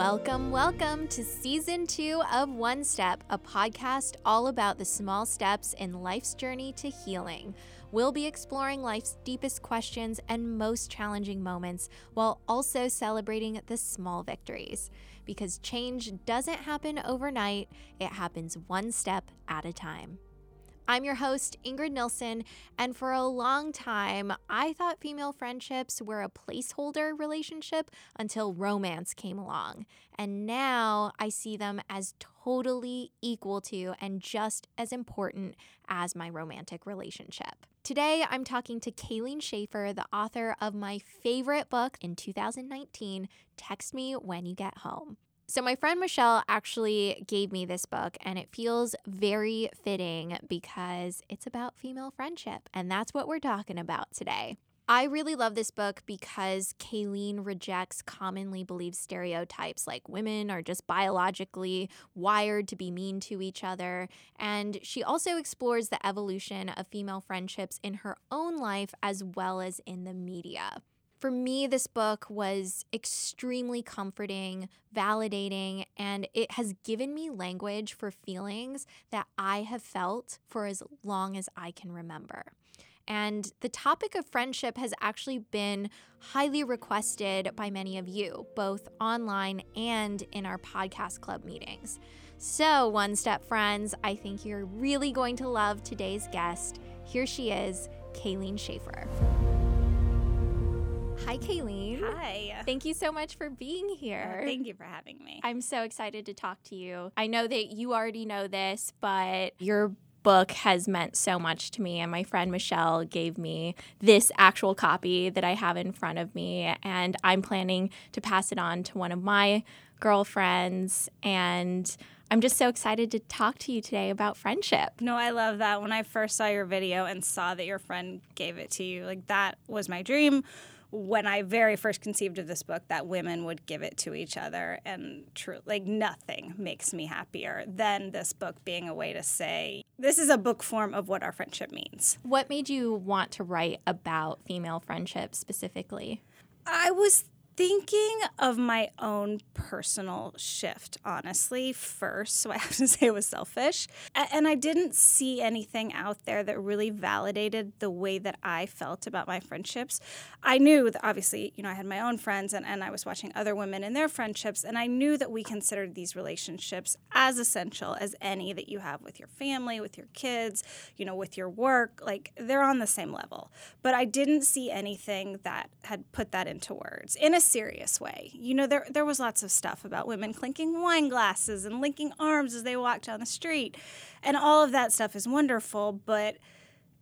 Welcome, welcome to season two of One Step, a podcast all about the small steps in life's journey to healing. We'll be exploring life's deepest questions and most challenging moments while also celebrating the small victories. Because change doesn't happen overnight, it happens one step at a time. I'm your host, Ingrid Nilsen, and for a long time, I thought female friendships were a placeholder relationship until romance came along. And now I see them as totally equal to and just as important as my romantic relationship. Today, I'm talking to Kayleen Schaefer, the author of my favorite book in 2019, Text Me When You Get Home. So, my friend Michelle actually gave me this book, and it feels very fitting because it's about female friendship. And that's what we're talking about today. I really love this book because Kayleen rejects commonly believed stereotypes like women are just biologically wired to be mean to each other. And she also explores the evolution of female friendships in her own life as well as in the media. For me, this book was extremely comforting, validating, and it has given me language for feelings that I have felt for as long as I can remember. And the topic of friendship has actually been highly requested by many of you, both online and in our podcast club meetings. So, One Step friends, I think you're really going to love today's guest. Here she is, Kayleen Schaefer. Hi, Kayleen. Hi. Thank you so much for being here. Uh, thank you for having me. I'm so excited to talk to you. I know that you already know this, but your book has meant so much to me. And my friend Michelle gave me this actual copy that I have in front of me. And I'm planning to pass it on to one of my girlfriends. And I'm just so excited to talk to you today about friendship. No, I love that. When I first saw your video and saw that your friend gave it to you, like that was my dream when I very first conceived of this book that women would give it to each other. And true, like nothing makes me happier than this book being a way to say, this is a book form of what our friendship means. What made you want to write about female friendship specifically? I was thinking of my own personal shift, honestly, first. So I have to say it was selfish. And I didn't see anything out there that really validated the way that I felt about my friendships. I knew that obviously, you know, I had my own friends and, and I was watching other women in their friendships. And I knew that we considered these relationships as essential as any that you have with your family, with your kids, you know, with your work. Like they're on the same level. But I didn't see anything that had put that into words. In a serious way. You know, there there was lots of stuff about women clinking wine glasses and linking arms as they walked down the street. And all of that stuff is wonderful, but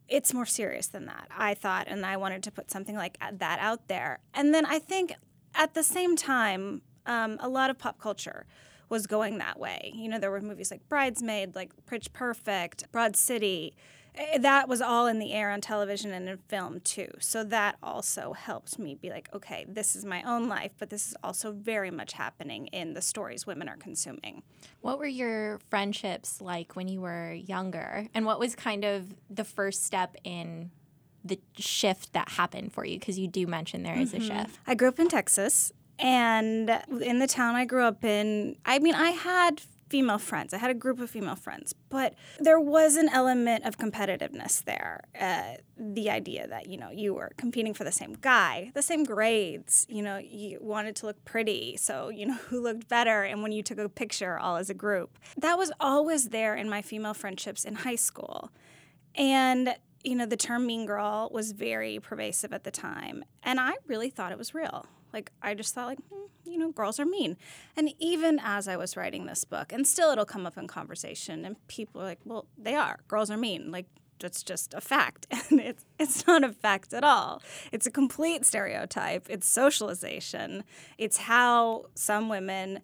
it's more serious than that. I thought and I wanted to put something like that out there. And then I think at the same time um, a lot of pop culture was going that way. You know, there were movies like Bridesmaid, like Pitch Perfect, Broad City, that was all in the air on television and in film too. So that also helped me be like, okay, this is my own life, but this is also very much happening in the stories women are consuming. What were your friendships like when you were younger? And what was kind of the first step in the shift that happened for you? Because you do mention there is mm-hmm. a shift. I grew up in Texas. And in the town I grew up in, I mean, I had female friends. I had a group of female friends, but there was an element of competitiveness there. Uh, the idea that you know you were competing for the same guy, the same grades. You know, you wanted to look pretty, so you know who looked better. And when you took a picture, all as a group, that was always there in my female friendships in high school, and you know the term mean girl was very pervasive at the time, and I really thought it was real. Like I just thought like. Hmm, you know, girls are mean. And even as I was writing this book, and still it'll come up in conversation, and people are like, well, they are. Girls are mean. Like, that's just a fact. And it's, it's not a fact at all. It's a complete stereotype. It's socialization. It's how some women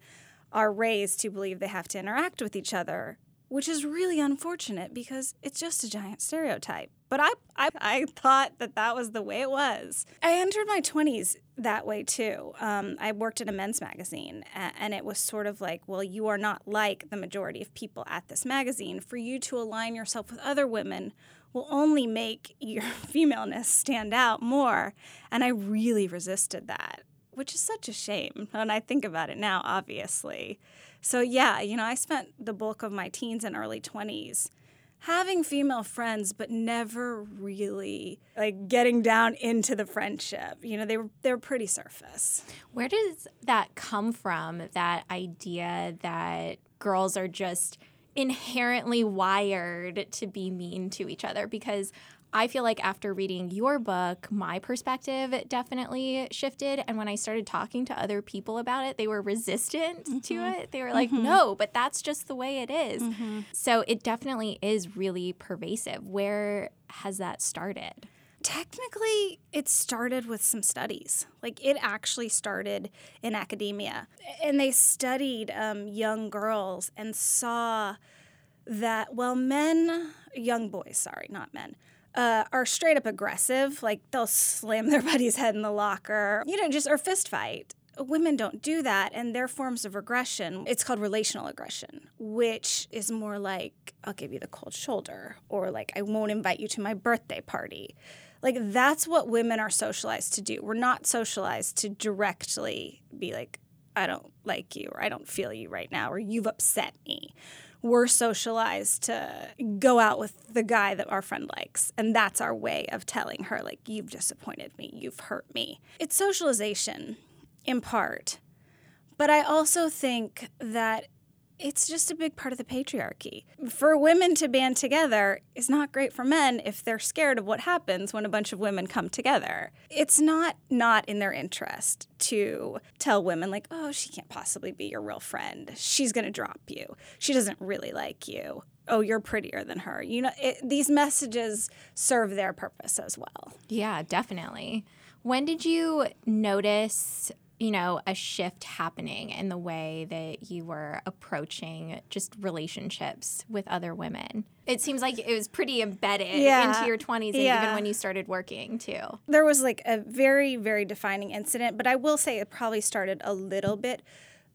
are raised to believe they have to interact with each other, which is really unfortunate because it's just a giant stereotype. But I, I, I thought that that was the way it was. I entered my 20s that way too. Um, I worked at a men's magazine, and it was sort of like, well, you are not like the majority of people at this magazine. For you to align yourself with other women will only make your femaleness stand out more. And I really resisted that which is such a shame when I think about it now, obviously. So, yeah, you know, I spent the bulk of my teens and early 20s having female friends but never really like getting down into the friendship. You know they were they were pretty surface. Where does that come from that idea that girls are just inherently wired to be mean to each other? Because I feel like after reading your book, my perspective definitely shifted. And when I started talking to other people about it, they were resistant mm-hmm. to it. They were like, mm-hmm. no, but that's just the way it is. Mm-hmm. So it definitely is really pervasive. Where has that started? Technically, it started with some studies. Like, it actually started in academia. And they studied um, young girls and saw that, well, men, young boys, sorry, not men, uh, are straight up aggressive. Like they'll slam their buddy's head in the locker, you know, just or fist fight. Women don't do that, and their forms of aggression, it's called relational aggression, which is more like, I'll give you the cold shoulder, or like, I won't invite you to my birthday party. Like, that's what women are socialized to do. We're not socialized to directly be like, I don't like you, or I don't feel you right now, or you've upset me we're socialized to go out with the guy that our friend likes. And that's our way of telling her, like, you've disappointed me, you've hurt me. It's socialization in part. But I also think that it's just a big part of the patriarchy. For women to band together is not great for men if they're scared of what happens when a bunch of women come together. It's not not in their interest to tell women like, "Oh, she can't possibly be your real friend. She's going to drop you. She doesn't really like you." Oh, you're prettier than her. You know, it, these messages serve their purpose as well. Yeah, definitely. When did you notice you know, a shift happening in the way that you were approaching just relationships with other women. It seems like it was pretty embedded yeah. into your 20s and yeah. even when you started working too. There was like a very, very defining incident, but I will say it probably started a little bit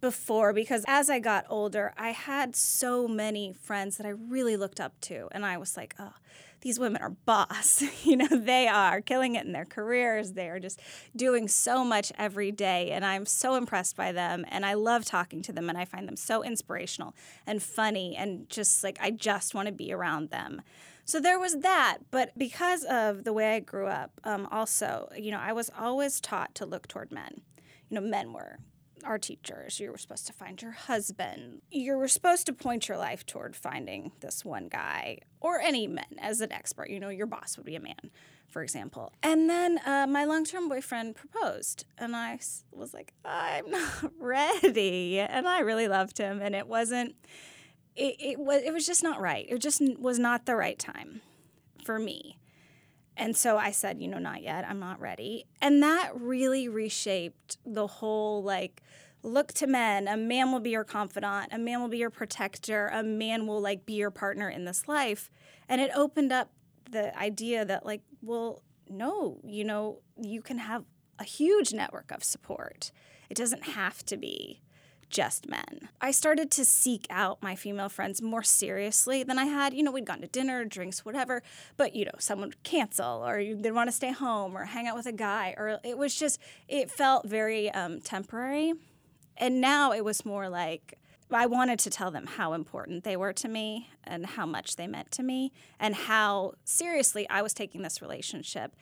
before because as I got older, I had so many friends that I really looked up to. And I was like, oh, these women are boss. you know, they are killing it in their careers. They are just doing so much every day. And I'm so impressed by them. And I love talking to them. And I find them so inspirational and funny. And just like, I just want to be around them. So there was that. But because of the way I grew up, um, also, you know, I was always taught to look toward men. You know, men were our teachers. You were supposed to find your husband. You were supposed to point your life toward finding this one guy or any men as an expert. You know, your boss would be a man, for example. And then uh, my long term boyfriend proposed, and I was like, I'm not ready. And I really loved him, and it wasn't. It, it was it was just not right. It just was not the right time for me. And so I said, you know, not yet. I'm not ready. And that really reshaped the whole like look to men. A man will be your confidant, a man will be your protector, a man will like be your partner in this life. And it opened up the idea that like, well, no, you know, you can have a huge network of support. It doesn't have to be just men. I started to seek out my female friends more seriously than I had. You know, we'd gone to dinner, drinks, whatever, but you know, someone would cancel or they'd want to stay home or hang out with a guy, or it was just, it felt very um, temporary. And now it was more like, I wanted to tell them how important they were to me and how much they meant to me and how seriously I was taking this relationship.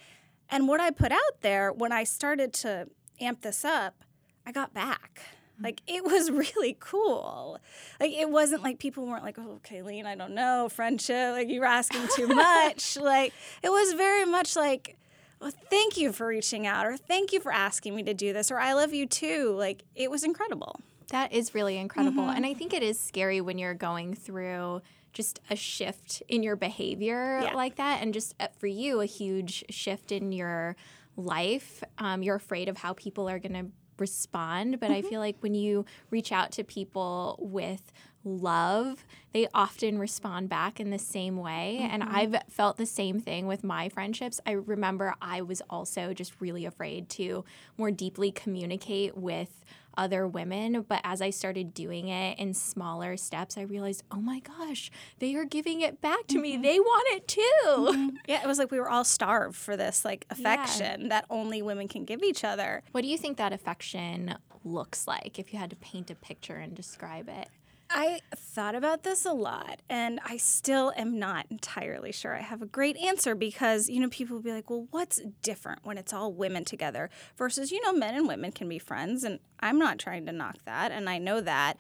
And what I put out there when I started to amp this up, I got back. Like it was really cool. Like it wasn't like people weren't like, "Oh, Kayleen, I don't know, friendship. Like you were asking too much." like it was very much like, "Well, thank you for reaching out," or "Thank you for asking me to do this," or "I love you too." Like it was incredible. That is really incredible, mm-hmm. and I think it is scary when you're going through just a shift in your behavior yeah. like that, and just uh, for you, a huge shift in your life. Um, you're afraid of how people are going to respond. But mm-hmm. I feel like when you reach out to people with love, they often respond back in the same way. Mm-hmm. And I've felt the same thing with my friendships. I remember I was also just really afraid to more deeply communicate with other women. But as I started doing it in smaller steps, I realized, oh my gosh, they are giving it back to mm-hmm. me. They want it too. Mm-hmm. Yeah, it was like we were all starved for this like affection yeah. that only women can give each other. What do you think that affection looks like if you had to paint a picture and describe it? I thought about this a lot and I still am not entirely sure I have a great answer because, you know, people will be like, well, what's different when it's all women together versus, you know, men and women can be friends. And I'm not trying to knock that. And I know that.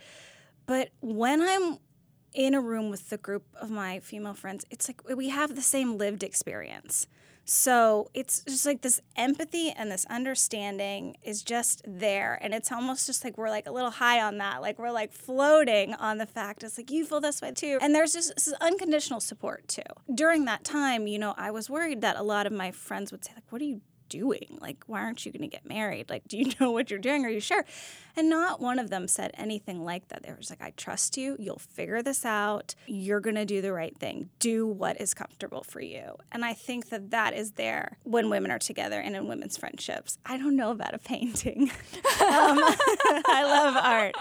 But when I'm in a room with the group of my female friends, it's like we have the same lived experience. So it's just like this empathy and this understanding is just there. And it's almost just like we're like a little high on that. Like we're like floating on the fact it's like you feel this way too. And there's just this unconditional support too. During that time, you know, I was worried that a lot of my friends would say, like, what are you doing? Like, why aren't you going to get married? Like, do you know what you're doing? Are you sure? And not one of them said anything like that. They were just like, I trust you. You'll figure this out. You're going to do the right thing. Do what is comfortable for you. And I think that that is there when women are together and in women's friendships. I don't know about a painting. um, I love art.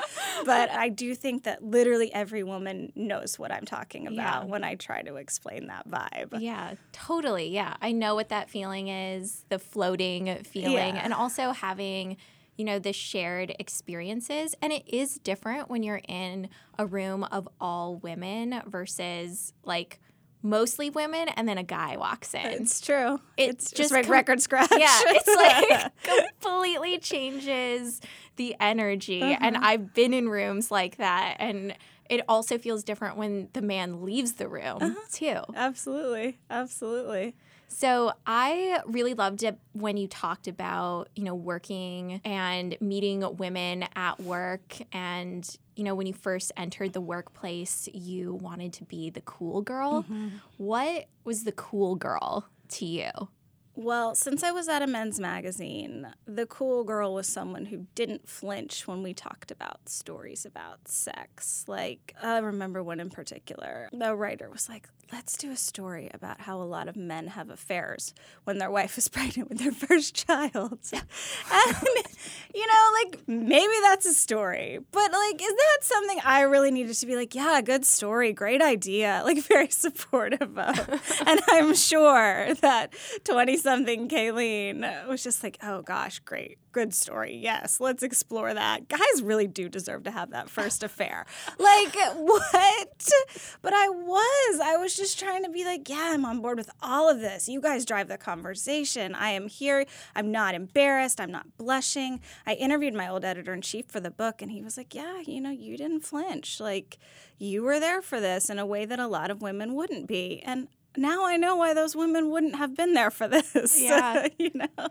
But I do think that literally every woman knows what I'm talking about yeah. when I try to explain that vibe. Yeah, totally. Yeah. I know what that feeling is the floating feeling, yeah. and also having you know, the shared experiences. And it is different when you're in a room of all women versus like mostly women and then a guy walks in. It's true. It it's just like com- record scratch. Yeah, it's like completely changes the energy. Uh-huh. And I've been in rooms like that and it also feels different when the man leaves the room uh-huh. too. Absolutely. Absolutely. So I really loved it when you talked about, you know, working and meeting women at work and you know, when you first entered the workplace, you wanted to be the cool girl. Mm-hmm. What was the cool girl to you? Well, since I was at a men's magazine, the cool girl was someone who didn't flinch when we talked about stories about sex. Like, I remember one in particular. The writer was like, let's do a story about how a lot of men have affairs when their wife is pregnant with their first child. and, you know, like, maybe that's a story. But, like, is that something I really needed to be like, yeah, good story, great idea, like, very supportive of? and I'm sure that 20 something Kayleen was just like, oh gosh, great, good story. Yes, let's explore that. Guys really do deserve to have that first affair. Like, what? But I was. I was just trying to be like, yeah, I'm on board with all of this. You guys drive the conversation. I am here. I'm not embarrassed. I'm not blushing. I interviewed my old editor in chief for the book, and he was like, yeah, you know, you didn't flinch. Like, you were there for this in a way that a lot of women wouldn't be. And now I know why those women wouldn't have been there for this. Yeah. you know?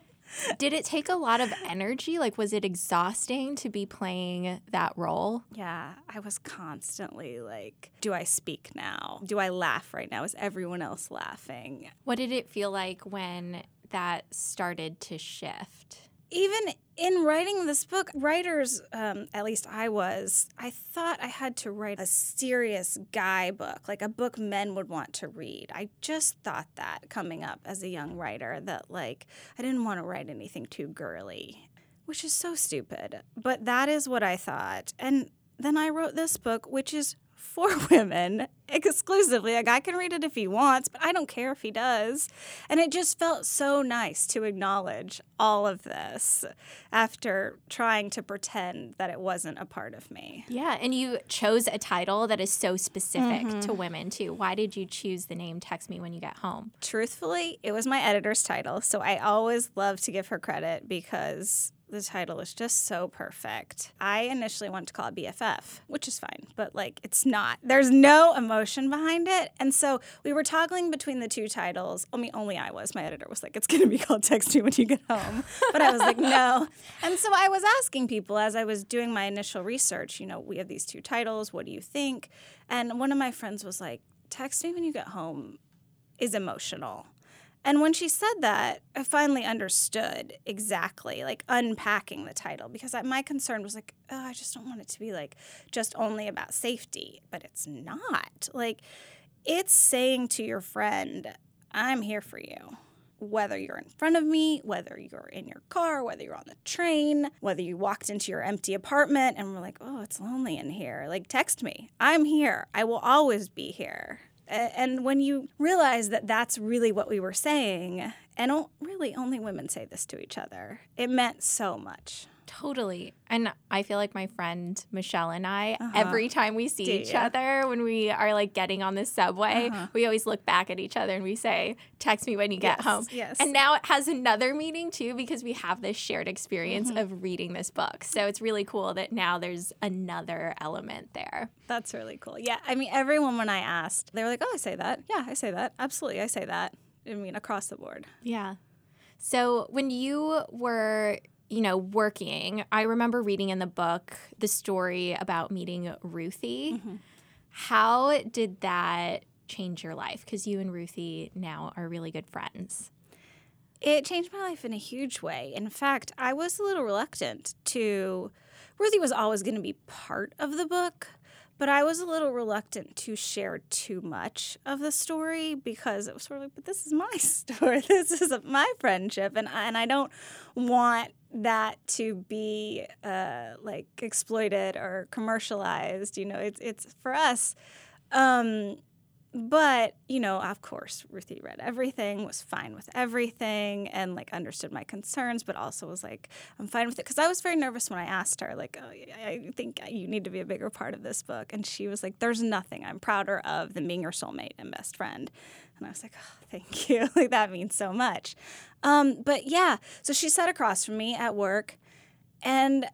Did it take a lot of energy? Like, was it exhausting to be playing that role? Yeah, I was constantly like, do I speak now? Do I laugh right now? Is everyone else laughing? What did it feel like when that started to shift? Even in writing this book, writers, um, at least I was, I thought I had to write a serious guy book, like a book men would want to read. I just thought that coming up as a young writer, that like I didn't want to write anything too girly, which is so stupid. But that is what I thought. And then I wrote this book, which is for women exclusively. A guy can read it if he wants, but I don't care if he does. And it just felt so nice to acknowledge all of this after trying to pretend that it wasn't a part of me. Yeah, and you chose a title that is so specific mm-hmm. to women too. Why did you choose the name Text Me When You Get Home? Truthfully, it was my editor's title. So I always love to give her credit because the title is just so perfect. I initially wanted to call it BFF, which is fine, but like it's not. There's no emotion behind it. And so we were toggling between the two titles. I mean, only I was. My editor was like, it's going to be called Text Me When You Get Home. But I was like, no. And so I was asking people as I was doing my initial research, you know, we have these two titles. What do you think? And one of my friends was like, Text Me When You Get Home is emotional. And when she said that, I finally understood exactly, like unpacking the title, because I, my concern was like, oh, I just don't want it to be like just only about safety. But it's not. Like, it's saying to your friend, I'm here for you. Whether you're in front of me, whether you're in your car, whether you're on the train, whether you walked into your empty apartment and we're like, oh, it's lonely in here, like text me. I'm here. I will always be here. And when you realize that that's really what we were saying, and really only women say this to each other, it meant so much. Totally. And I feel like my friend Michelle and I, uh-huh. every time we see each other, when we are like getting on the subway, uh-huh. we always look back at each other and we say, Text me when you get yes, home. Yes. And now it has another meaning too because we have this shared experience mm-hmm. of reading this book. So it's really cool that now there's another element there. That's really cool. Yeah. I mean, everyone when I asked, they were like, Oh, I say that. Yeah, I say that. Absolutely. I say that. I mean, across the board. Yeah. So when you were you know, working, I remember reading in the book the story about meeting Ruthie. Mm-hmm. How did that change your life? Because you and Ruthie now are really good friends. It changed my life in a huge way. In fact, I was a little reluctant to. Ruthie was always going to be part of the book, but I was a little reluctant to share too much of the story because it was sort of like, but this is my story. This is my friendship, and and I don't want that to be uh, like exploited or commercialized. You know, it's it's for us. Um, but you know, of course, Ruthie read everything, was fine with everything, and like understood my concerns, but also was like, I'm fine with it because I was very nervous when I asked her, like, oh, I think you need to be a bigger part of this book, and she was like, There's nothing I'm prouder of than being your soulmate and best friend. And I was like, oh, thank you. like, that means so much. Um, but yeah, so she sat across from me at work, and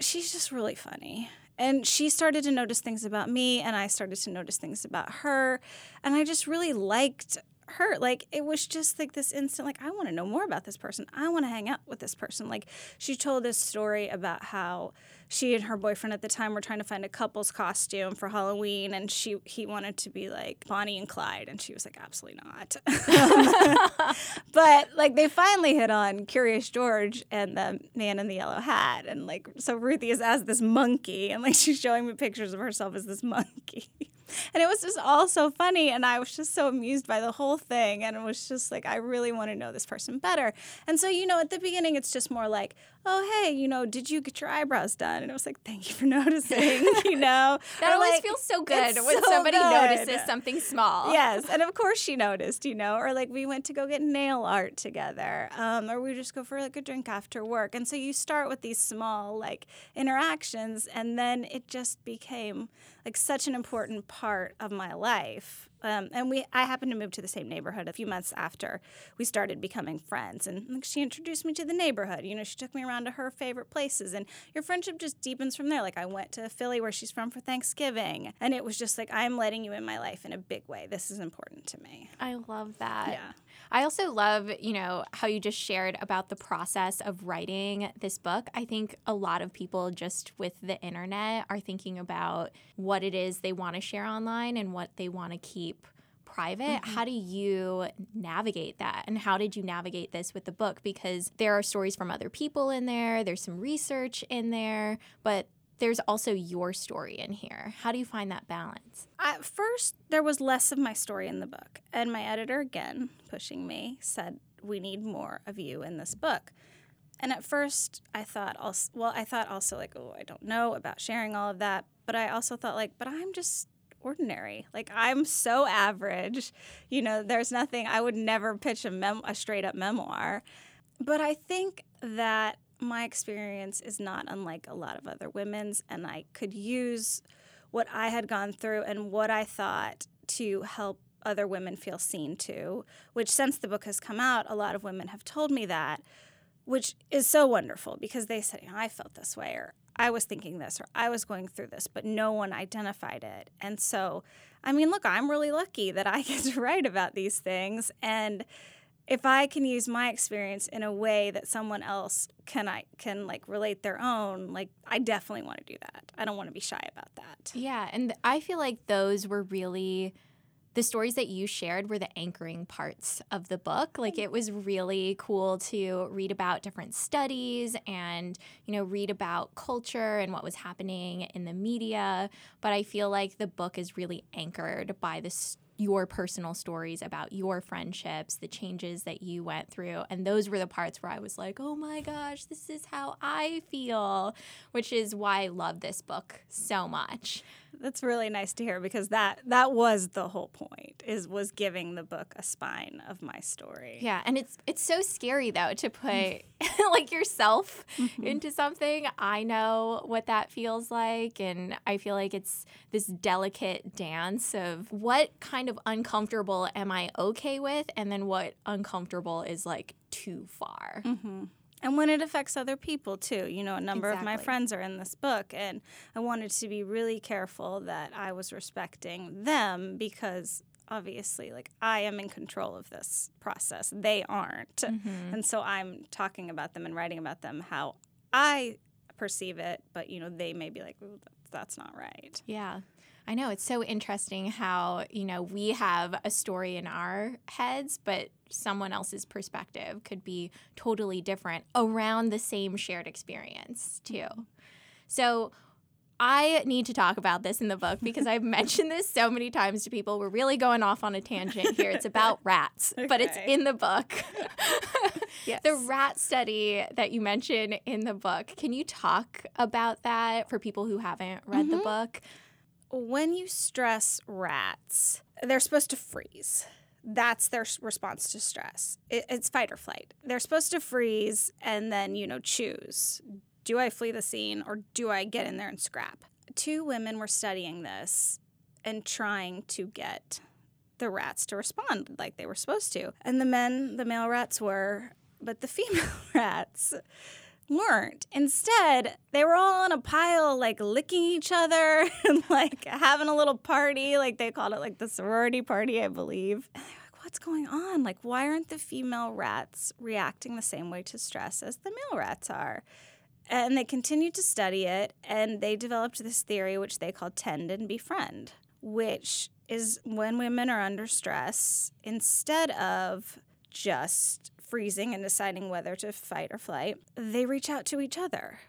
she's just really funny. And she started to notice things about me, and I started to notice things about her. And I just really liked her. Like it was just like this instant, like, I want to know more about this person. I want to hang out with this person. Like she told this story about how she and her boyfriend at the time were trying to find a couple's costume for Halloween, and she he wanted to be like Bonnie and Clyde, and she was like, absolutely not. Um, but like they finally hit on Curious George and the man in the yellow hat, and like so Ruthie is as this monkey, and like she's showing me pictures of herself as this monkey. And it was just all so funny and i was just so amused by the whole thing and it was just like i really want to know this person better. And so you know at the beginning it's just more like oh hey you know did you get your eyebrows done? And it was like thank you for noticing you know? That or always like, feels so good when so somebody good. notices something small. Yes and of course she noticed you know? Or like we went to go get nail art together um, or we just go for like a drink after work. And so you start with these small like interactions and then it just became like such an important part of my life. Um, and we, I happened to move to the same neighborhood a few months after we started becoming friends. And like, she introduced me to the neighborhood. You know, she took me around to her favorite places, and your friendship just deepens from there. Like I went to Philly, where she's from, for Thanksgiving, and it was just like I'm letting you in my life in a big way. This is important to me. I love that. Yeah. I also love, you know, how you just shared about the process of writing this book. I think a lot of people just with the internet are thinking about what it is they want to share online and what they want to keep private. Mm-hmm. How do you navigate that? And how did you navigate this with the book? Because there are stories from other people in there, there's some research in there, but there's also your story in here. How do you find that balance? At first, there was less of my story in the book. And my editor, again, pushing me, said, We need more of you in this book. And at first, I thought also, well, I thought also like, oh, I don't know about sharing all of that. But I also thought like, but I'm just ordinary. Like I'm so average. You know, there's nothing I would never pitch a mem- a straight up memoir. But I think that my experience is not unlike a lot of other women's, and I could use what I had gone through and what I thought to help other women feel seen too, which since the book has come out, a lot of women have told me that, which is so wonderful because they said, you know, I felt this way, or I was thinking this, or I was going through this, but no one identified it. And so, I mean, look, I'm really lucky that I get to write about these things. And if I can use my experience in a way that someone else can I can like relate their own, like I definitely want to do that. I don't want to be shy about that. Yeah, and I feel like those were really the stories that you shared were the anchoring parts of the book. Like it was really cool to read about different studies and, you know, read about culture and what was happening in the media. But I feel like the book is really anchored by the your personal stories about your friendships, the changes that you went through. And those were the parts where I was like, oh my gosh, this is how I feel, which is why I love this book so much. That's really nice to hear because that that was the whole point is was giving the book a spine of my story. Yeah, and it's it's so scary though to put like yourself mm-hmm. into something. I know what that feels like and I feel like it's this delicate dance of what kind of uncomfortable am I okay with and then what uncomfortable is like too far. Mm-hmm and when it affects other people too. You know a number exactly. of my friends are in this book and i wanted to be really careful that i was respecting them because obviously like i am in control of this process. They aren't. Mm-hmm. and so i'm talking about them and writing about them how i perceive it but you know they may be like that's not right. Yeah I know it's so interesting how, you know, we have a story in our heads, but someone else's perspective could be totally different around the same shared experience, too. So, I need to talk about this in the book because I've mentioned this so many times to people. We're really going off on a tangent here. It's about rats, okay. but it's in the book. yes. The rat study that you mention in the book. Can you talk about that for people who haven't read mm-hmm. the book? When you stress rats, they're supposed to freeze. That's their response to stress. It, it's fight or flight. They're supposed to freeze and then, you know, choose do I flee the scene or do I get in there and scrap? Two women were studying this and trying to get the rats to respond like they were supposed to. And the men, the male rats were, but the female rats weren't. Instead, they were all in a pile, like licking each other and like having a little party. Like they called it like the sorority party, I believe. And they're like, what's going on? Like, why aren't the female rats reacting the same way to stress as the male rats are? And they continued to study it and they developed this theory, which they called tend and befriend, which is when women are under stress, instead of just freezing and deciding whether to fight or flight, they reach out to each other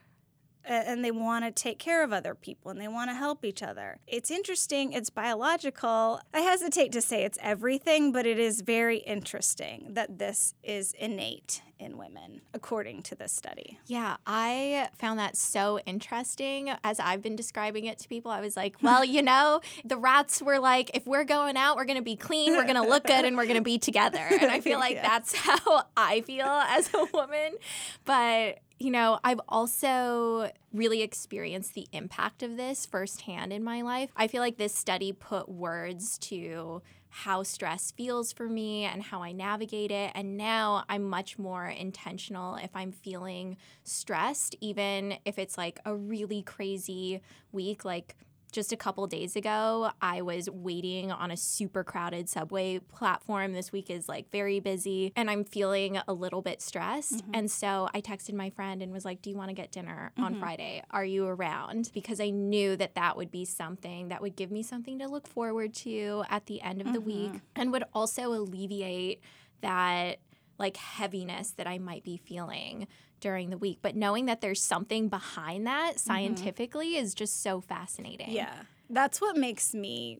and they want to take care of other people and they want to help each other. It's interesting, it's biological. I hesitate to say it's everything, but it is very interesting that this is innate in women, according to this study. Yeah, I found that so interesting. As I've been describing it to people, I was like, well, you know, the rats were like, if we're going out, we're going to be clean, we're going to look good, and we're going to be together. And I feel like yeah. that's how I feel as a woman. But you know, I've also really experienced the impact of this firsthand in my life. I feel like this study put words to how stress feels for me and how I navigate it. And now I'm much more intentional if I'm feeling stressed, even if it's like a really crazy week, like just a couple days ago, I was waiting on a super crowded subway platform. This week is like very busy and I'm feeling a little bit stressed. Mm-hmm. And so I texted my friend and was like, Do you want to get dinner mm-hmm. on Friday? Are you around? Because I knew that that would be something that would give me something to look forward to at the end of mm-hmm. the week and would also alleviate that like heaviness that I might be feeling during the week. But knowing that there's something behind that mm-hmm. scientifically mm-hmm. is just so fascinating. Yeah. That's what makes me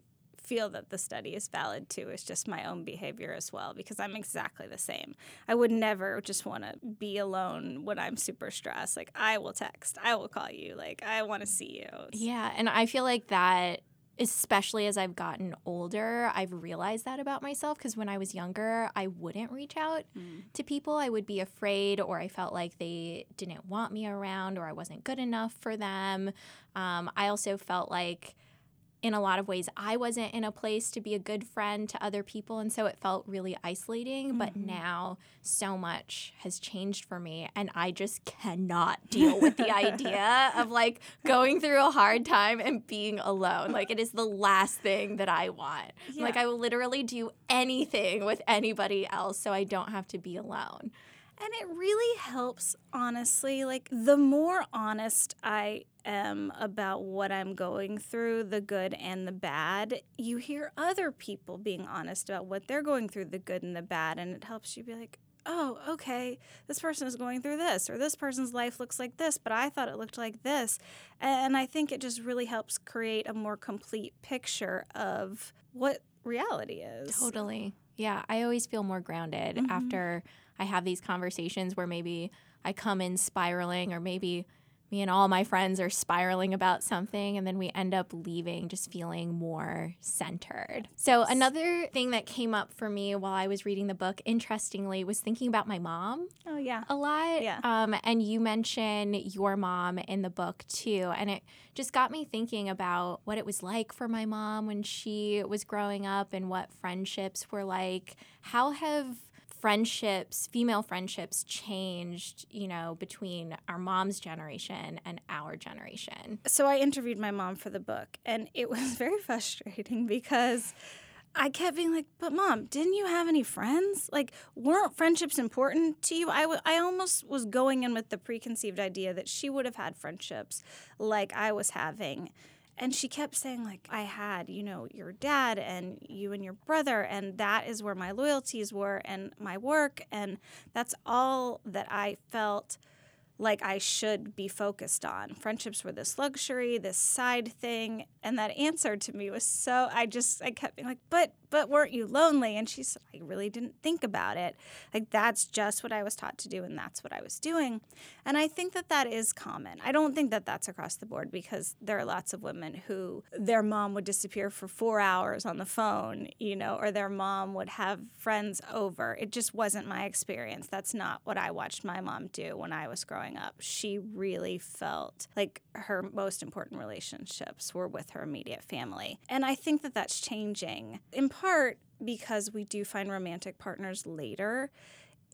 feel that the study is valid too is just my own behavior as well because I'm exactly the same. I would never just want to be alone when I'm super stressed. Like I will text, I will call you, like I want to see you. Yeah, and I feel like that especially as I've gotten older, I've realized that about myself because when I was younger, I wouldn't reach out mm. to people. I would be afraid, or I felt like they didn't want me around, or I wasn't good enough for them. Um, I also felt like in a lot of ways I wasn't in a place to be a good friend to other people and so it felt really isolating mm-hmm. but now so much has changed for me and I just cannot deal with the idea of like going through a hard time and being alone like it is the last thing that I want yeah. like I will literally do anything with anybody else so I don't have to be alone and it really helps honestly like the more honest I am about what I'm going through, the good and the bad, you hear other people being honest about what they're going through, the good and the bad, and it helps you be like, oh, okay, this person is going through this, or this person's life looks like this, but I thought it looked like this. And I think it just really helps create a more complete picture of what reality is. Totally. Yeah. I always feel more grounded mm-hmm. after I have these conversations where maybe I come in spiraling or maybe me and all my friends are spiraling about something and then we end up leaving just feeling more centered. So another thing that came up for me while I was reading the book interestingly was thinking about my mom. Oh yeah. A lot. Yeah. Um, and you mention your mom in the book too and it just got me thinking about what it was like for my mom when she was growing up and what friendships were like. How have friendships, female friendships changed, you know, between our mom's generation and our generation? So I interviewed my mom for the book, and it was very frustrating because. I kept being like, but mom, didn't you have any friends? Like, weren't friendships important to you? I, w- I almost was going in with the preconceived idea that she would have had friendships like I was having and she kept saying like i had you know your dad and you and your brother and that is where my loyalties were and my work and that's all that i felt like I should be focused on. Friendships were this luxury, this side thing. And that answer to me was so, I just, I kept being like, but, but weren't you lonely? And she said, I really didn't think about it. Like, that's just what I was taught to do, and that's what I was doing. And I think that that is common. I don't think that that's across the board because there are lots of women who their mom would disappear for four hours on the phone, you know, or their mom would have friends over. It just wasn't my experience. That's not what I watched my mom do when I was growing up. She really felt like her most important relationships were with her immediate family. And I think that that's changing in part because we do find romantic partners later.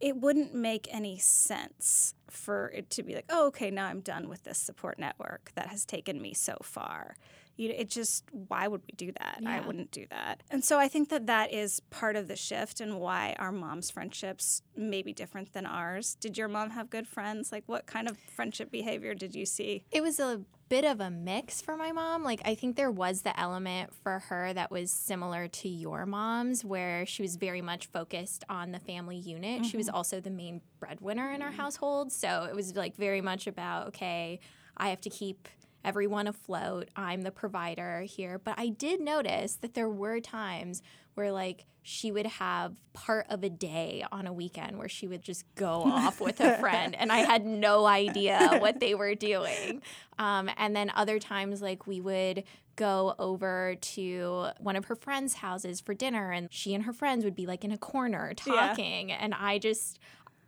It wouldn't make any sense for it to be like, oh, okay, now I'm done with this support network that has taken me so far. You know, it just why would we do that? Yeah. i wouldn't do that. And so i think that that is part of the shift and why our mom's friendships may be different than ours. Did your mom have good friends? Like what kind of friendship behavior did you see? It was a bit of a mix for my mom like i think there was the element for her that was similar to your mom's where she was very much focused on the family unit mm-hmm. she was mm-hmm. also the main breadwinner in our mm-hmm. household so it was like very much about okay i have to keep everyone afloat. I'm the provider here. But I did notice that there were times where like she would have part of a day on a weekend where she would just go off with a friend and I had no idea what they were doing. Um, and then other times like we would go over to one of her friends' houses for dinner and she and her friends would be like in a corner talking yeah. and I just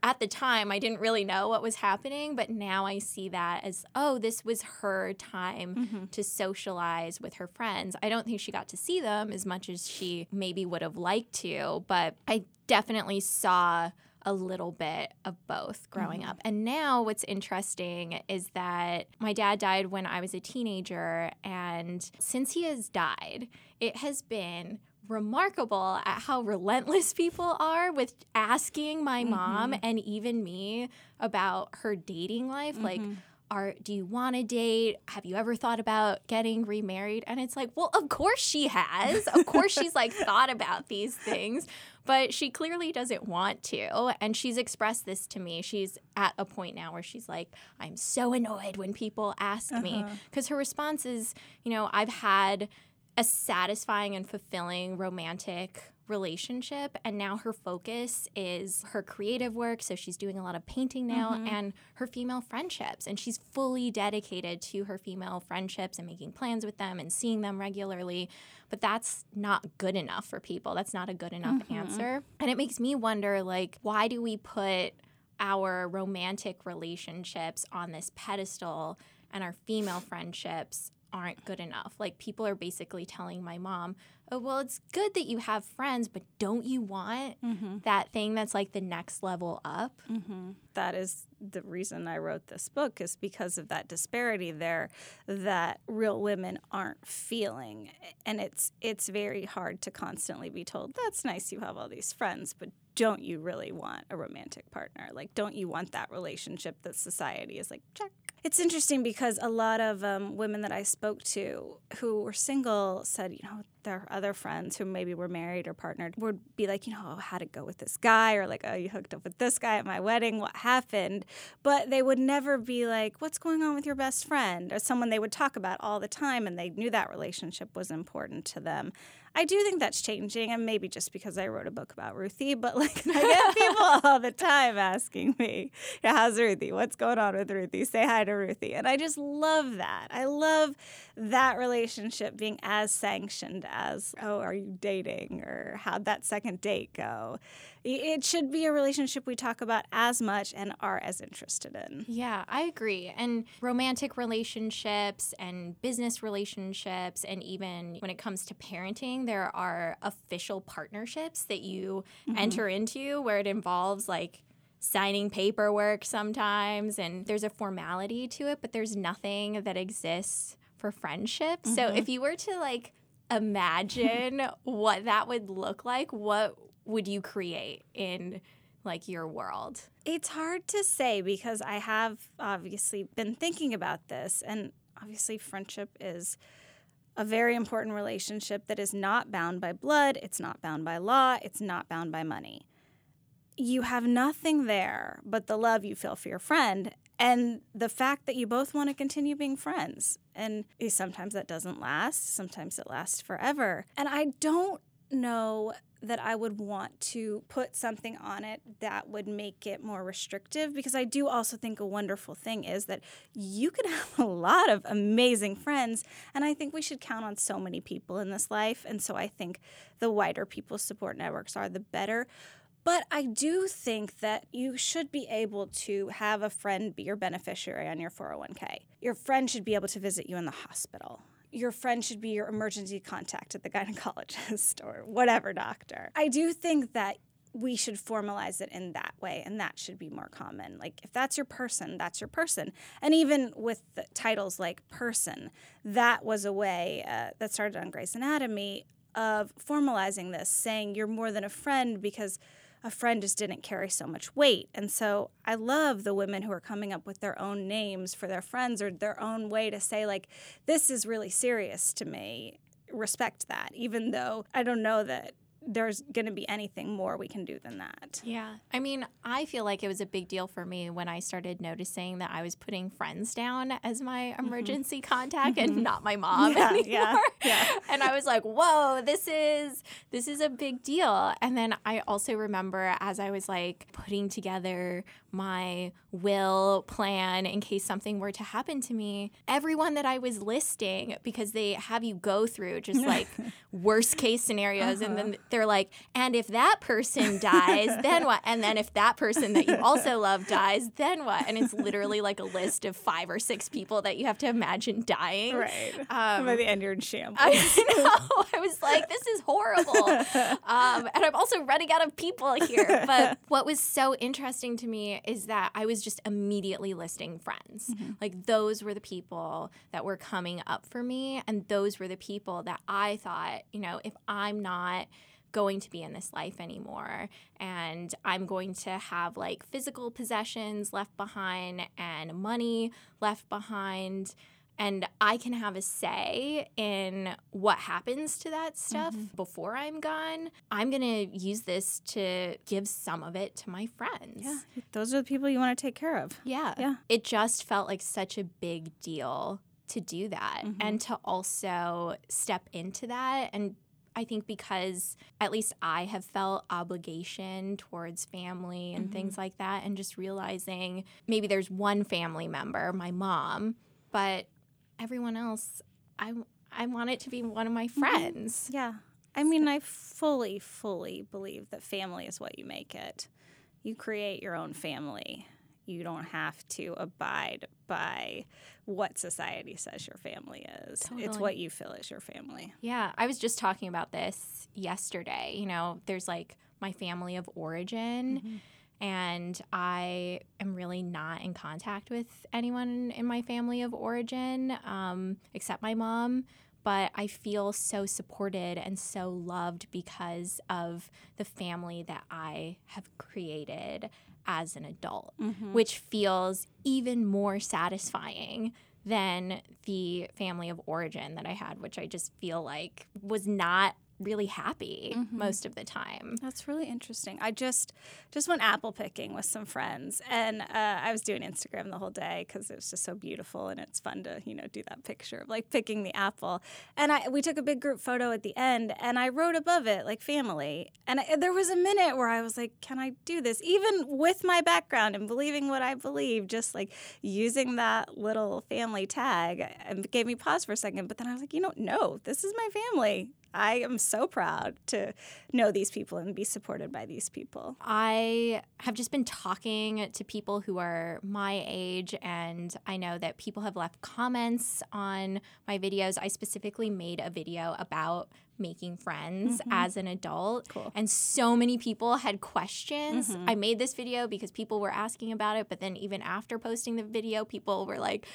at the time I didn't really know what was happening, but now I see that as oh, this was her time mm-hmm. to socialize with her friends. I don't think she got to see them as much as she maybe would have liked to, but I definitely saw a little bit of both growing mm-hmm. up. And now what's interesting is that my dad died when I was a teenager and since he has died, it has been remarkable at how relentless people are with asking my mm-hmm. mom and even me about her dating life. Mm-hmm. Like, are do you want to date? Have you ever thought about getting remarried? And it's like, well, of course she has. Of course she's like thought about these things, but she clearly doesn't want to. And she's expressed this to me. She's at a point now where she's like, I'm so annoyed when people ask uh-huh. me because her response is, you know, I've had a satisfying and fulfilling romantic relationship. And now her focus is her creative work. So she's doing a lot of painting now mm-hmm. and her female friendships. And she's fully dedicated to her female friendships and making plans with them and seeing them regularly. But that's not good enough for people. That's not a good enough mm-hmm. answer. And it makes me wonder like why do we put our romantic relationships on this pedestal and our female friendships aren't good enough. Like people are basically telling my mom, "Oh, well, it's good that you have friends, but don't you want mm-hmm. that thing that's like the next level up?" Mm-hmm. That is the reason I wrote this book is because of that disparity there that real women aren't feeling, and it's it's very hard to constantly be told, "That's nice you have all these friends, but don't you really want a romantic partner? Like, don't you want that relationship that society is like, check it's interesting because a lot of um, women that I spoke to who were single said, you know, their other friends who maybe were married or partnered would be like, you know, oh, how'd it go with this guy? Or like, oh, you hooked up with this guy at my wedding. What happened? But they would never be like, what's going on with your best friend? Or someone they would talk about all the time and they knew that relationship was important to them. I do think that's changing, and maybe just because I wrote a book about Ruthie, but like I get people all the time asking me, yeah, how's Ruthie? What's going on with Ruthie? Say hi to Ruthie. And I just love that. I love that relationship being as sanctioned as, oh, are you dating? Or how'd that second date go? It should be a relationship we talk about as much and are as interested in. Yeah, I agree. And romantic relationships and business relationships, and even when it comes to parenting, there are official partnerships that you mm-hmm. enter into where it involves like signing paperwork sometimes and there's a formality to it but there's nothing that exists for friendship mm-hmm. so if you were to like imagine what that would look like what would you create in like your world? It's hard to say because I have obviously been thinking about this and obviously friendship is a very important relationship that is not bound by blood, it's not bound by law, it's not bound by money. You have nothing there but the love you feel for your friend and the fact that you both want to continue being friends. And sometimes that doesn't last, sometimes it lasts forever. And I don't know that I would want to put something on it that would make it more restrictive because I do also think a wonderful thing is that you can have a lot of amazing friends and I think we should count on so many people in this life and so I think the wider people support networks are the better. But I do think that you should be able to have a friend be your beneficiary on your 401k. Your friend should be able to visit you in the hospital your friend should be your emergency contact at the gynecologist or whatever doctor. I do think that we should formalize it in that way and that should be more common like if that's your person that's your person and even with titles like person that was a way uh, that started on Grey's Anatomy of formalizing this saying you're more than a friend because a friend just didn't carry so much weight. And so I love the women who are coming up with their own names for their friends or their own way to say, like, this is really serious to me. Respect that, even though I don't know that there's going to be anything more we can do than that. Yeah. I mean, I feel like it was a big deal for me when I started noticing that I was putting friends down as my mm-hmm. emergency mm-hmm. contact and mm-hmm. not my mom yeah, anymore. Yeah, yeah. and I was like, "Whoa, this is this is a big deal." And then I also remember as I was like putting together my will plan in case something were to happen to me, everyone that I was listing because they have you go through just like worst case scenarios uh-huh. and then they're like, and if that person dies, then what? And then if that person that you also love dies, then what? And it's literally like a list of five or six people that you have to imagine dying. Right. Um, By the end, you're in shambles. I know. I was like, this is horrible. Um, and I'm also running out of people here. But what was so interesting to me is that I was just immediately listing friends. Mm-hmm. Like those were the people that were coming up for me. And those were the people that I thought, you know, if I'm not going to be in this life anymore and I'm going to have like physical possessions left behind and money left behind and I can have a say in what happens to that stuff mm-hmm. before I'm gone. I'm going to use this to give some of it to my friends. Yeah. Those are the people you want to take care of. Yeah. Yeah. It just felt like such a big deal to do that mm-hmm. and to also step into that and I think because at least I have felt obligation towards family and mm-hmm. things like that, and just realizing maybe there's one family member, my mom, but everyone else, I, I want it to be one of my mm-hmm. friends. Yeah. I mean, I fully, fully believe that family is what you make it. You create your own family you don't have to abide by what society says your family is. Totally. It's what you feel is your family. Yeah, I was just talking about this yesterday. You know, there's like my family of origin. Mm-hmm. And I am really not in contact with anyone in my family of origin um, except my mom. But I feel so supported and so loved because of the family that I have created as an adult, which feels even more satisfying than the family of origin that I had, which I just feel like was not really happy most of the time. That's really interesting. I just just went apple picking with some friends, and uh, I was doing Instagram the whole day because it was just so beautiful, and it's fun to you know do that picture of like picking the apple. And I we took a big group photo at the end, and I wrote above it like family. And I, there was a minute where I was like, can I do this? Even with my background and believing what I believe, just like using that little family tag, and gave me pause for a second. But then I was like, you know, no, this is my family. I am so proud to know these people and be supported by these people. I have just been talking to people who are my age, and I know that people have left comments on my videos. I specifically made a video about making friends mm-hmm. as an adult. Cool. And so many people had questions. Mm-hmm. I made this video because people were asking about it, but then even after posting the video, people were like,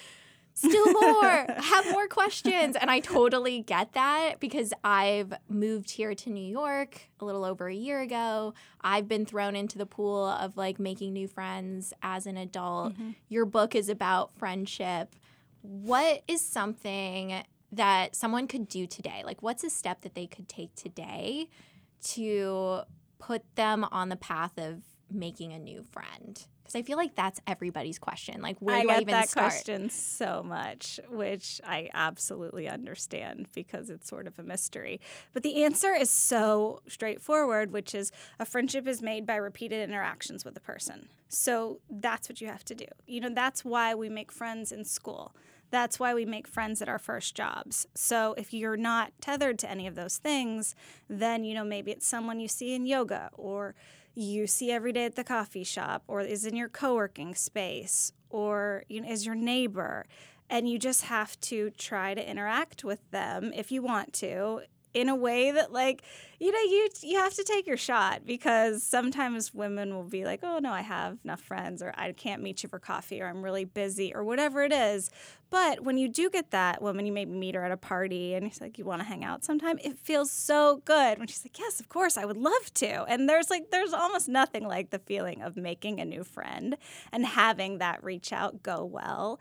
still more. Have more questions. And i totally get that because i've moved here to new york a little over a year ago. I've been thrown into the pool of like making new friends as an adult. Mm-hmm. Your book is about friendship. What is something that someone could do today? Like what's a step that they could take today to put them on the path of making a new friend because i feel like that's everybody's question like where I do get i even that start question so much, which I absolutely understand because it's sort of a mystery. But the answer is so straightforward, which is a friendship is made by repeated interactions with a person. So that's what you have to do. You know, that's why we make friends in school. That's why we make friends at our first jobs. So if you're not tethered to any of those things, then, you know, maybe it's someone you see in yoga or you see every day at the coffee shop or is in your co-working space or you know, is your neighbor and you just have to try to interact with them if you want to in a way that like you know you you have to take your shot because sometimes women will be like oh no I have enough friends or I can't meet you for coffee or I'm really busy or whatever it is. But when you do get that woman you maybe meet her at a party and it's like you want to hang out sometime? It feels so good when she's like yes of course I would love to. And there's like there's almost nothing like the feeling of making a new friend and having that reach out go well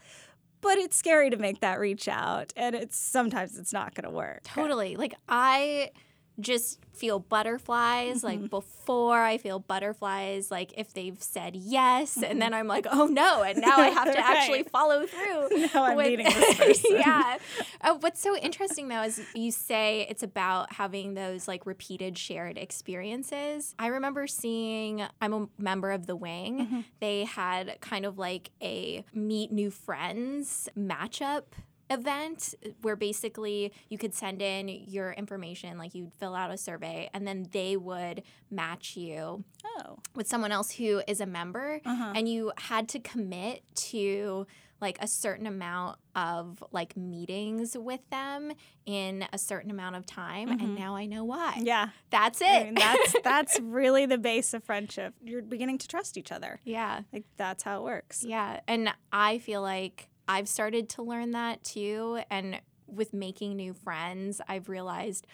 but it's scary to make that reach out and it's sometimes it's not going to work Totally. Like I just feel butterflies Mm-hmm. like before I feel butterflies like if they've said yes and then I'm like oh no and now I have to actually Mm-hmm. Follow through. Now I'm with- meeting this person. yeah. Uh, what's so interesting though is you say it's about having those like repeated shared experiences. I remember seeing I'm a member of the Wing. Mm-hmm. They had kind of like a meet new friends matchup event where basically you could send in your information like you'd fill out a survey and then they would match you oh with someone else who is a member Uh-huh. and you had to commit to like a certain amount of like meetings with them in a certain amount of time and now I know why. Mm-hmm. yeah That's it. I mean, that's that's really the base of friendship you're beginning to trust each other yeah. like that's how it works Yeah. And I feel like I've started to learn that too. And with making new friends, I've realized,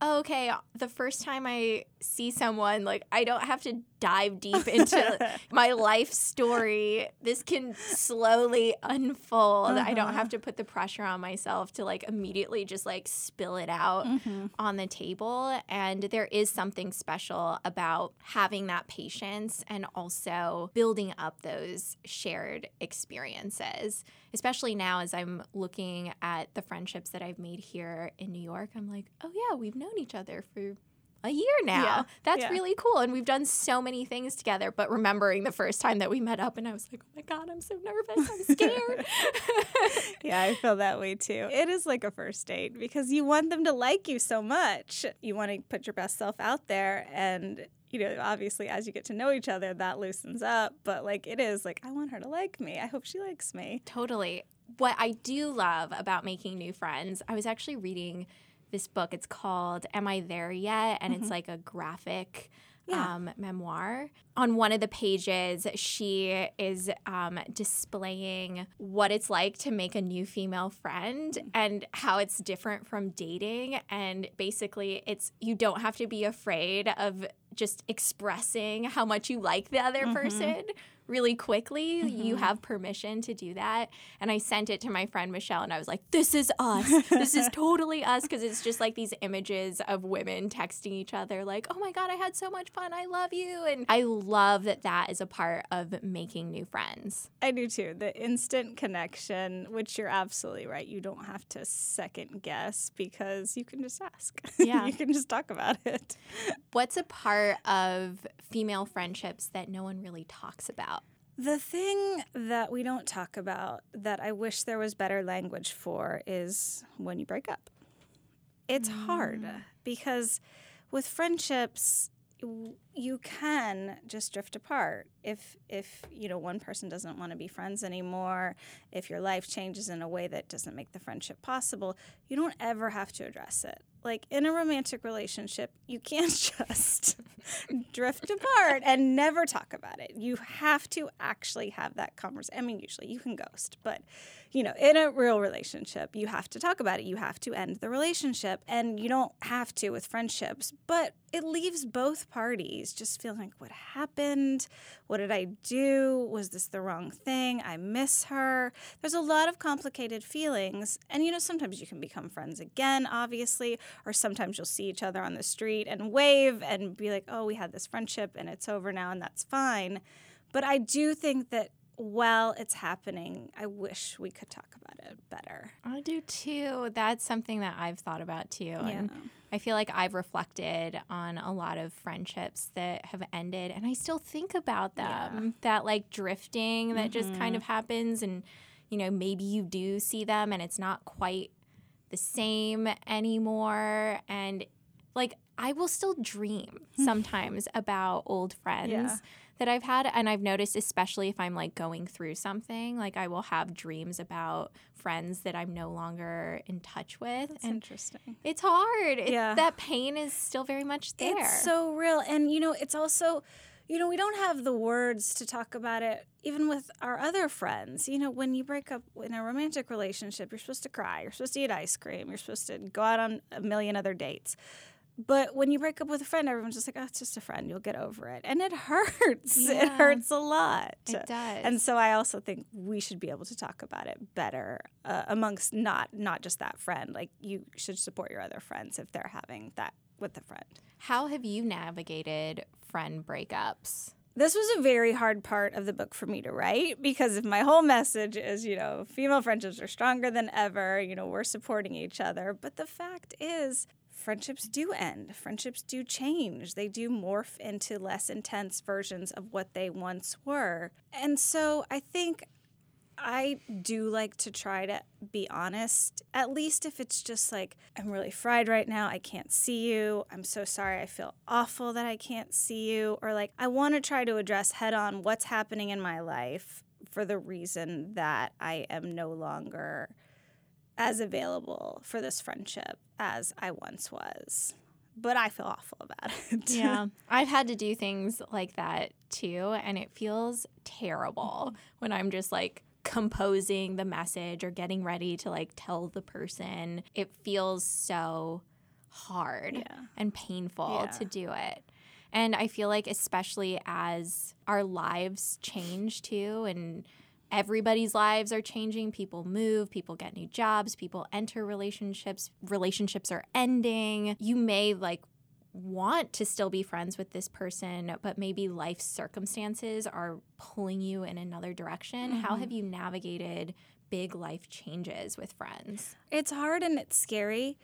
oh, okay, the first time I see someone, like, I don't have to dive deep into my life story. This can slowly unfold. I don't uh-huh. have to put the pressure on myself to, like, immediately just, like, spill it out mm-hmm. on the table. And there is something special about having that patience and also building up those shared experiences. Especially now, as I'm looking at the friendships that I've made here in New York, I'm like, oh, yeah, we've known each other for a year now. Yeah, That's yeah. really cool. And we've done so many things together. But remembering the first time that we met up, and I was like, oh my God, I'm so nervous. I'm scared. yeah i feel that way too it is like a first date because you want them to like you so much you want to put your best self out there and you know obviously as you get to know each other that loosens up but like it is like i want her to like me i hope she likes me Totally. What I do love about making new friends, I was actually reading this book. It's called Am I There Yet? And it's mm-hmm. like a graphic Yeah. um, memoir. On one of the pages, she is um, displaying what it's like to make a new female friend and how it's different from dating. And basically, it's you don't have to be afraid of just expressing how much you like the other Mhm. person really quickly. You Mhm. have permission to do that. And I sent it to my friend Michelle and I was like, this is us. this is totally us. Cause it's just like these images of women texting each other, like, oh my God, I had so much fun. I love you. And I love that that is a part of making new friends. I do too. The instant connection, which you're absolutely right. You don't have to second guess because you can just ask. Yeah. you can just talk about it. What's a part of female friendships that no one really talks about? The thing that we don't talk about that I wish there was better language for is when you break up. It's hard mm. because with friendships, you can just drift apart. If if you know one person doesn't want to be friends anymore if your life changes in a way that doesn't make the friendship possible you don't ever have to address it. Like in a romantic relationship you can't just drift apart and never talk about it. You have to actually have that conversation i mean usually you can ghost but you know in a real relationship you have to talk about it. You have to end the relationship and you don't have to with friendships but it leaves both parties just feeling like what happened? What did i do? Was this the wrong thing? I miss her. There's a lot of complicated feelings and you know sometimes you can become friends again obviously or sometimes you'll see each other on the street and wave and be like oh we had this friendship and it's over now and that's fine but i do think that while it's happening i wish we could talk about it better I do too. That's something that I've thought about too. And I feel like I've reflected on a lot of friendships that have ended and I still think about them. That like drifting that just kind of mm-hmm. happens and you know, maybe you do see them and it's not quite the same anymore and like I will still dream sometimes about old friends Yeah. that I've had and I've noticed especially if I'm like going through something like I will have dreams about friends that I'm no longer in touch with That's and interesting it's hard. Yeah. that pain is still very much there. It's so real. And, you know, it's also, you know, we don't have the words to talk about it, even with our other friends. You know, when you break up in a romantic relationship, you're supposed to cry, you're supposed to eat ice cream, you're supposed to go out on a million other dates. But when you break up with a friend, everyone's just like, oh, it's just a friend. You'll get over it. And it hurts. It hurts a lot. it does. And so I also think we should be able to talk about it better uh, amongst not not just that friend. Like you should support your other friends if they're having that with a friend. How have you navigated friend breakups? This was a very hard part of the book for me to write because if my whole message is, you know, female friendships are stronger than ever, you know, we're supporting each other. But the fact is, friendships do end. Friendships do change. They do morph into less intense versions of what they once were. And so I think I do like to try to be honest, at least if it's just like, I'm really fried right now. I can't see you. I'm so sorry. I feel awful that I can't see you. Or like, I want to try to address head on what's happening in my life for the reason that I am no longer as available for this friendship as I once was. But I feel awful about it. Yeah. I've had to do things like that too. And it feels terrible when I'm just like composing the message or getting ready to like tell the person. It feels so hard Yeah. and painful Yeah. to do it. And I feel like, especially as our lives change too, and everybody's lives are changing, people move, people get new jobs, people enter relationships, relationships are ending. You may like want to still be friends with this person, but maybe life circumstances are pulling you in another direction. How have mm-hmm. you navigated big life changes with friends? It's hard and it's scary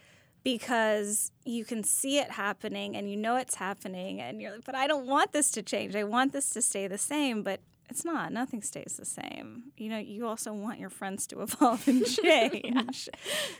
because you can see it happening and you know it's happening and you're like, but I don't want this to change. I want this to stay the same, but it's not. Nothing stays the same. You know, you also want your friends to evolve and change.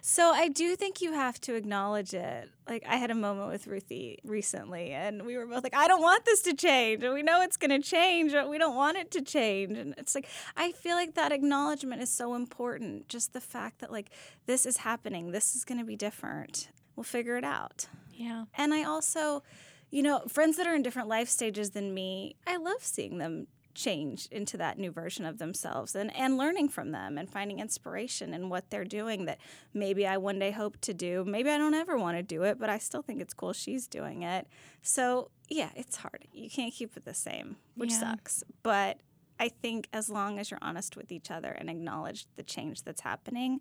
So I do think you have to acknowledge it. Like I had a moment with Ruthie recently and we were both like, I don't want this to change. And we know it's gonna change, but we don't want it to change. And it's like I feel like that acknowledgement is so important. Just the fact that like this is happening, this is gonna be different. We'll figure it out. Yeah. And I also, you know, friends that are in different life stages than me, I love seeing them change into that new version of themselves and, and learning from them and finding inspiration in what they're doing that maybe I one day hope to do. Maybe I don't ever want to do it, but I still think it's cool she's doing it. So, yeah, it's hard. You can't keep it the same, which Yeah. sucks. But I think as long as you're honest with each other and acknowledge the change that's happening,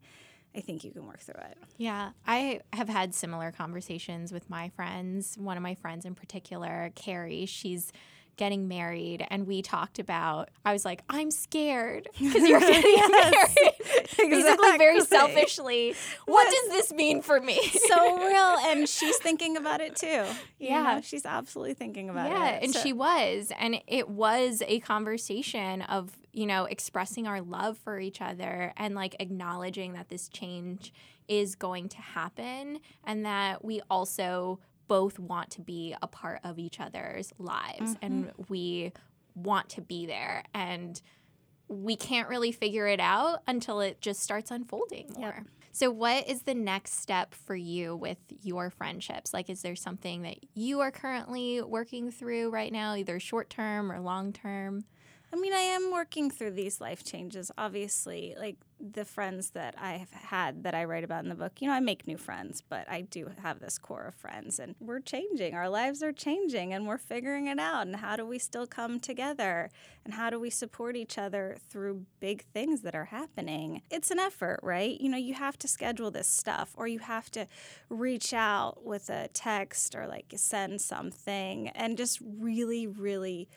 I think you can work through it. Yeah, I have had similar conversations with my friends. One of my friends in particular, Carrie, she's getting married, and we talked about. I was like, I'm scared because you're getting married. Basically, very selfishly. What does this mean for me? so real and she's thinking about it too you Yeah. know, she's absolutely thinking about yeah, it and So- she was, and it was a conversation of you know expressing our love for each other and like acknowledging that this change is going to happen, and that we also both want to be a part of each other's lives, and mm-hmm. we want to be there, and we can't really figure it out until it just starts unfolding more. So, what is the next step for you with your friendships? Like, is there something that you are currently working through right now, either short term or long term? I mean, I am working through these life changes. Obviously, like the friends that I have had that I write about in the book, you know, I make new friends, but I do have this core of friends and we're changing. Our lives are changing and we're figuring it out. And how do we still come together? And how do we support each other through big things that are happening? It's an effort, right? You know, you have to schedule this stuff or you have to reach out with a text or like send something and just really, really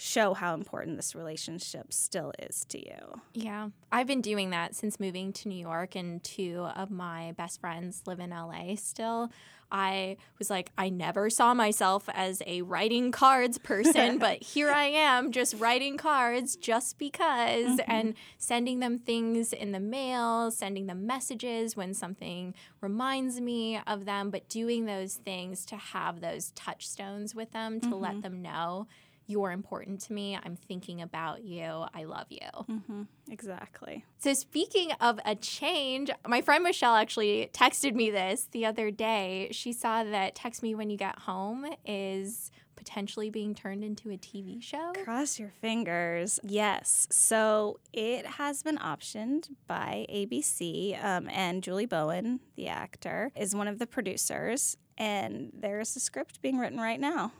show how important this relationship still is to you. Yeah, I've been doing that since moving to New York, and two of my best friends live in LA still. I was like, I never saw myself as a writing cards person, but here I am just writing cards just because mm-hmm. and sending them things in the mail, sending them messages when something reminds me of them, but doing those things to have those touchstones with them to let mm-hmm. them know you're important to me. I'm thinking about you. I love you. Mm-hmm. Exactly. So, speaking of a change, my friend Michelle actually texted me this the other day. She saw that Text Me When You Get Home is potentially being turned into a TV show. Cross your fingers. Yes. So it has been optioned by ABC, um, and Julie Bowen, the actor, is one of the producers. And there's a script being written right now.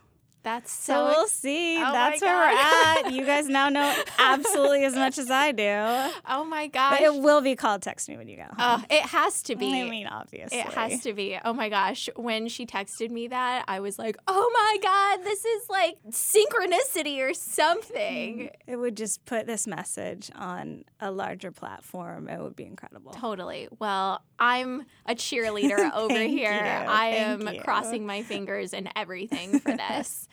That's So, so. we'll ex- see. Oh That's where we're at. You guys now know absolutely as much as I do. oh my But it will be called Text Me When You Go Home. Oh, it has to be. I mean, obviously. It has to be. Oh my gosh. When she texted me that, I was like, oh my God, this is like synchronicity or something. Mm, it would just put this message on a larger platform. It would be incredible. Totally. Well, I'm a cheerleader over here. you. I Thank am you. crossing my fingers and everything for this.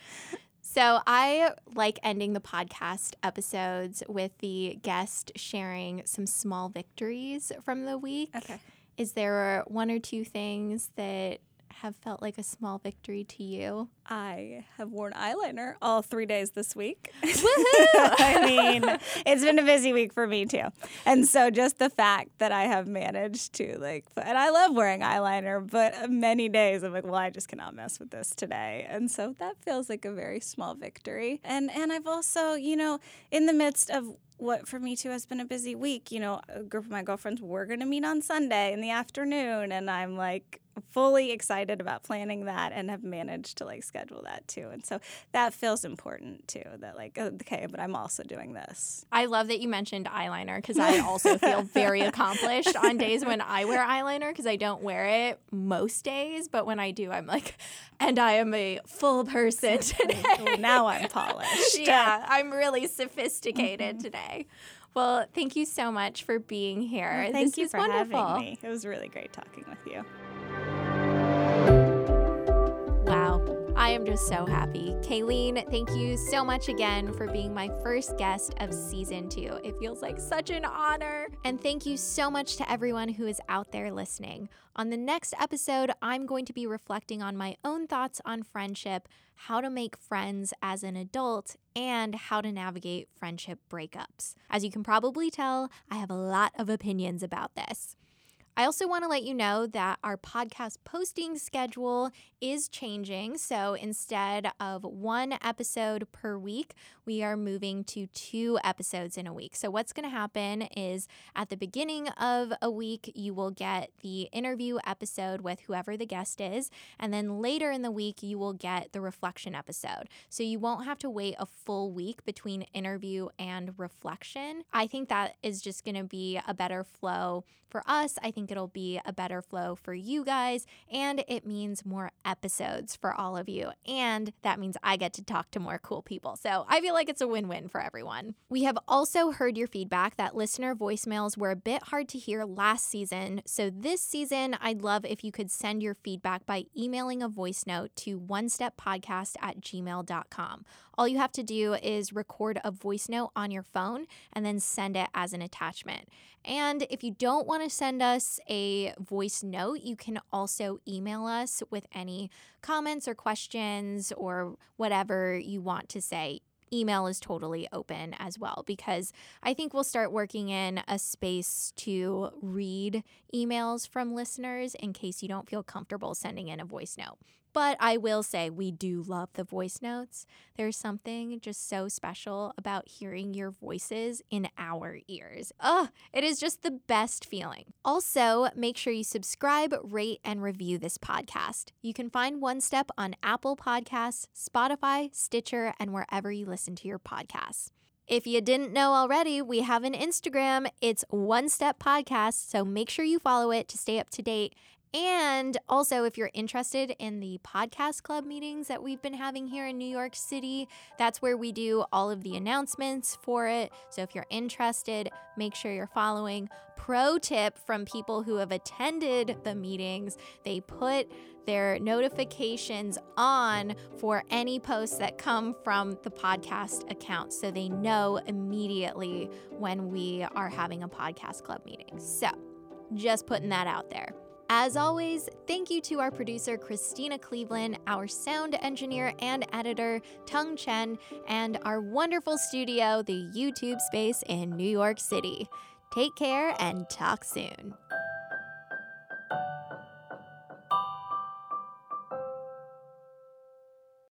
So, I like ending the podcast episodes with the guest sharing some small victories from the week. Okay. Is there one or two things that have felt like a small victory to you? I have worn eyeliner all three days this week. Woohoo! I mean, it's been a busy week for me too. And so just the fact that I have managed to like, and I love wearing eyeliner, but many days I'm like, well, I just cannot mess with this today. And so that feels like a very small victory. And and I've also, you know, in the midst of what for me too has been a busy week, you know, a group of my girlfriends, we're going to meet on Sunday in the afternoon. And I'm like, fully excited about planning that and have managed to like schedule that too. And so that feels important too. That like oh, okay, but I'm also doing this. I love that you mentioned eyeliner because I also feel very accomplished on days when I wear eyeliner because I don't wear it most days, but when I do, I'm like, and I am a full person today. Oh, now I'm polished. yeah, I'm really sophisticated mm-hmm. today. Well, thank you so much for being here. Well, thank this you is for wonderful. having me. It was really great talking with you. I am just so happy. Kayleen, thank you so much again for being my first guest of season two. It feels like such an honor. And thank you so much to everyone who is out there listening. On the next episode, I'm going to be reflecting on my own thoughts on friendship, how to make friends as an adult, and how to navigate friendship breakups. As you can probably tell, I have a lot of opinions about this. I also want to let you know that our podcast posting schedule is changing. So instead of one episode per week, we are moving to two episodes in a week. So, what's going to happen is at the beginning of a week, you will get the interview episode with whoever the guest is. And then later in the week, you will get the reflection episode. So, you won't have to wait a full week between interview and reflection. I think that is just going to be a better flow for us. I think it'll be a better flow for you guys, and it means more episodes for all of you. And that means I get to talk to more cool people. So I feel like it's a win win for everyone. We have also heard your feedback that listener voicemails were a bit hard to hear last season. So this season, I'd love if you could send your feedback by emailing a voice note to one step podcast at gmail.com. All you have to do is record a voice note on your phone and then send it as an attachment. And if you don't want to send us a voice note, you can also email us with any comments or questions or whatever you want to say email is totally open as well because I think we'll start working in a space to read emails from listeners in case you don't feel comfortable sending in a voice note. But I will say, we do love the voice notes. There's something just so special about hearing your voices in our ears. Ugh, it is just the best feeling. Also, make sure you subscribe, rate, and review this podcast. You can find One Step on Apple Podcasts, Spotify, Stitcher, and wherever you listen to your podcasts. If you didn't know already, we have an Instagram. It's One Step Podcast, so make sure you follow it to stay up to date and also, if you're interested in the podcast club meetings that we've been having here in New York City, that's where we do all of the announcements for it. So if you're interested, make sure you're following. Pro tip from people who have attended the meetings they put their notifications on for any posts that come from the podcast account so they know immediately when we are having a podcast club meeting. So, just putting that out there. As always, thank you to our producer, Christina Cleveland, our sound engineer and editor, Tung Chen, and our wonderful studio, the YouTube space in New York City. Take care and talk soon.